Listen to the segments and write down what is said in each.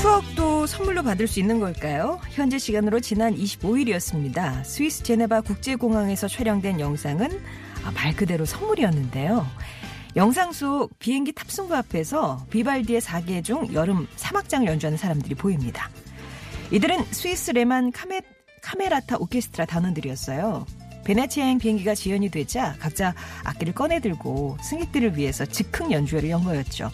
추억도 선물로 받을 수 있는 걸까요? 현재 시간으로 지난 25일이었습니다. 스위스 제네바 국제공항에서 촬영된 영상은 아, 말 그대로 선물이었는데요. 영상 속 비행기 탑승구 앞에서 비발디의 4개 중 여름 사막장을 연주하는 사람들이 보입니다. 이들은 스위스 레만 카메, 카메라타 오케스트라 단원들이었어요. 베네치아행 비행기가 지연이 되자 각자 악기를 꺼내들고 승객들을 위해서 즉흥 연주회를 연 거였죠.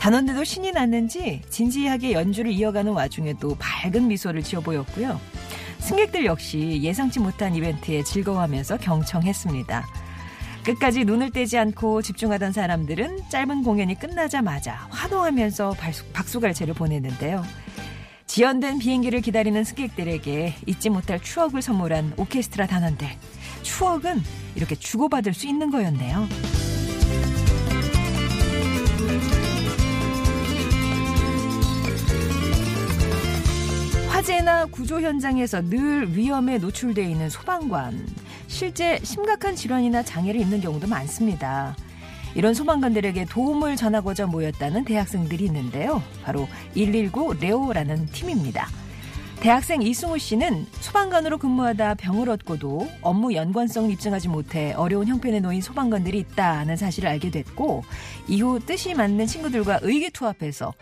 단원들도 신이 났는지 진지하게 연주를 이어가는 와중에도 밝은 미소를 지어 보였고요. 승객들 역시 예상치 못한 이벤트에 즐거워하면서 경청했습니다. 끝까지 눈을 떼지 않고 집중하던 사람들은 짧은 공연이 끝나자마자 환호하면서 박수갈채를 보냈는데요. 지연된 비행기를 기다리는 승객들에게 잊지 못할 추억을 선물한 오케스트라 단원들. 추억은 이렇게 주고받을 수 있는 거였네요. 화재나 구조 현장에서 늘 위험에 노출되어 있는 소방관. 실제 심각한 질환이나 장애를 입는 경우도 많습니다. 이런 소방관들에게 도움을 전하고자 모였다는 대학생들이 있는데요. 바로 119 레오라는 팀입니다. 대학생 이승우 씨는 소방관으로 근무하다 병을 얻고도 업무 연관성을 입증하지 못해 어려운 형편에 놓인 소방관들이 있다는 사실을 알게 됐고 이후 뜻이 맞는 친구들과 의기투합해서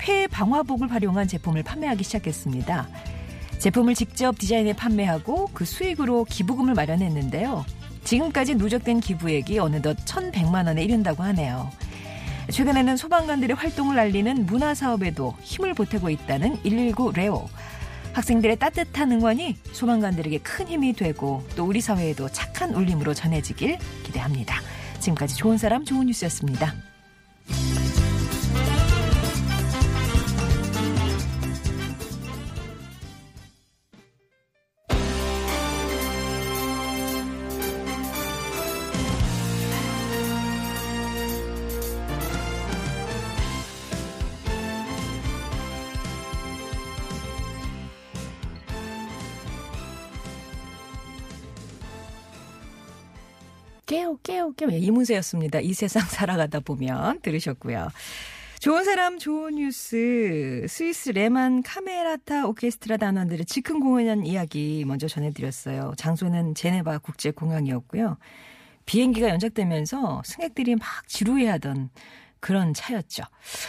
폐 방화복을 활용한 제품을 판매하기 시작했습니다. 제품을 직접 디자인해 판매하고 그 수익으로 기부금을 마련했는데요. 지금까지 누적된 기부액이 어느덧 1,100만 원에 이른다고 하네요. 최근에는 소방관들의 활동을 알리는 문화 사업에도 힘을 보태고 있다는 119 레오. 학생들의 따뜻한 응원이 소방관들에게 큰 힘이 되고 또 우리 사회에도 착한 울림으로 전해지길 기대합니다. 지금까지 좋은 사람 좋은 뉴스였습니다. 깨우 깨우 깨우 이문세였습니다. 이 세상 살아가다 보면 들으셨고요. 좋은 사람 좋은 뉴스 스위스 레만 카메라타 오케스트라 단원들의 즉흥 공연 이야기 먼저 전해드렸어요. 장소는 제네바 국제공항이었고요. 비행기가 연착되면서 승객들이 막 지루해하던 그런 차였죠.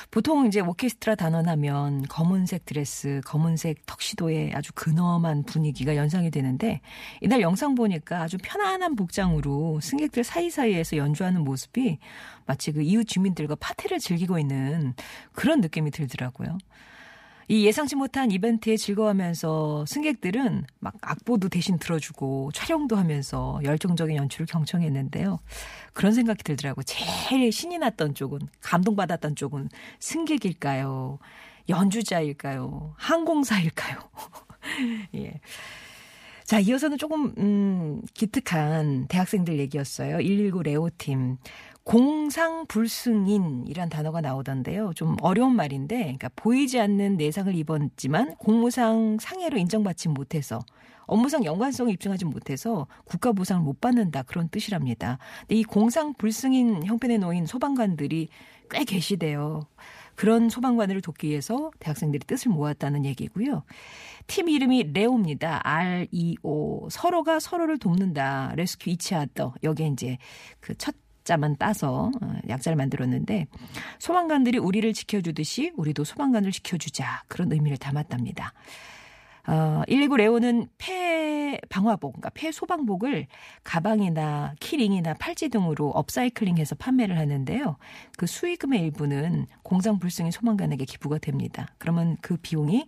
보통 이제 오케스트라 단원하면 검은색 드레스, 검은색 턱시도에 아주 근엄한 분위기가 연상이 되는데 이날 영상 보니까 아주 편안한 복장으로 승객들 사이사이에서 연주하는 모습이 마치 그 이웃 주민들과 파티를 즐기고 있는 그런 느낌이 들더라고요. 이 예상치 못한 이벤트에 즐거워하면서 승객들은 막 악보도 대신 들어주고 촬영도 하면서 열정적인 연출을 경청했는데요. 그런 생각이 들더라고요. 제일 신이 났던 쪽은, 감동받았던 쪽은 승객일까요? 연주자일까요? 항공사일까요? 예. 자, 이어서는 조금, 음, 기특한 대학생들 얘기였어요. 119 레오팀. 공상불승인이란 단어가 나오던데요. 좀 어려운 말인데, 그러니까 보이지 않는 내상을 입었지만 공무상 상해로 인정받지 못해서 업무상 연관성을 입증하지 못해서 국가 보상을 못 받는다 그런 뜻이랍니다. 근데 이 공상불승인 형편에 놓인 소방관들이 꽤 계시대요. 그런 소방관을 돕기 위해서 대학생들이 뜻을 모았다는 얘기고요. 팀 이름이 레오입니다. R-E-O. 서로가 서로를 돕는다. Rescue Each Other. 여기에 이제 그첫 자만 따서 어, 약자를 만들었는데 소방관들이 우리를 지켜주듯이 우리도 소방관을 지켜주자 그런 의미를 담았답니다. 어, 119 레오는 폐 방화복, 그러니까 폐 소방복을 가방이나 keyring이나 팔찌 등으로 upcycling해서 판매를 하는데요. 그 수익금의 일부는 공상 불승인 소방관에게 기부가 됩니다. 그러면 그 비용이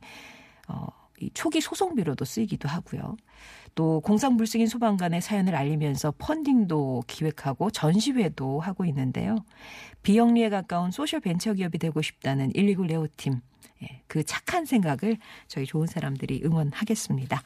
어, 이 초기 소송비로도 쓰이기도 하고요. 또 공상 불승인 소방관의 사연을 알리면서 funding도 기획하고 전시회도 하고 있는데요. 비영리에 가까운 social 벤처 기업이 되고 싶다는 119 레오팀. 예, 그 착한 생각을 저희 좋은 사람들이 응원하겠습니다.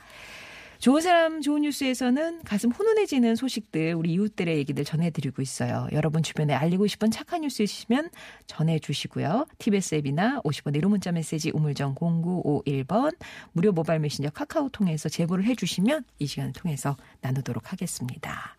좋은 사람 좋은 뉴스에서는 가슴 훈훈해지는 소식들 우리 이웃들의 얘기들 전해드리고 있어요. 여러분 주변에 알리고 싶은 착한 뉴스 있으시면 전해주시고요. TBS 앱이나 50번 1호 문자 메시지 우물정 0951번 무료 모바일 메신저 카카오 통해서 제보를 해주시면 이 시간을 통해서 나누도록 하겠습니다.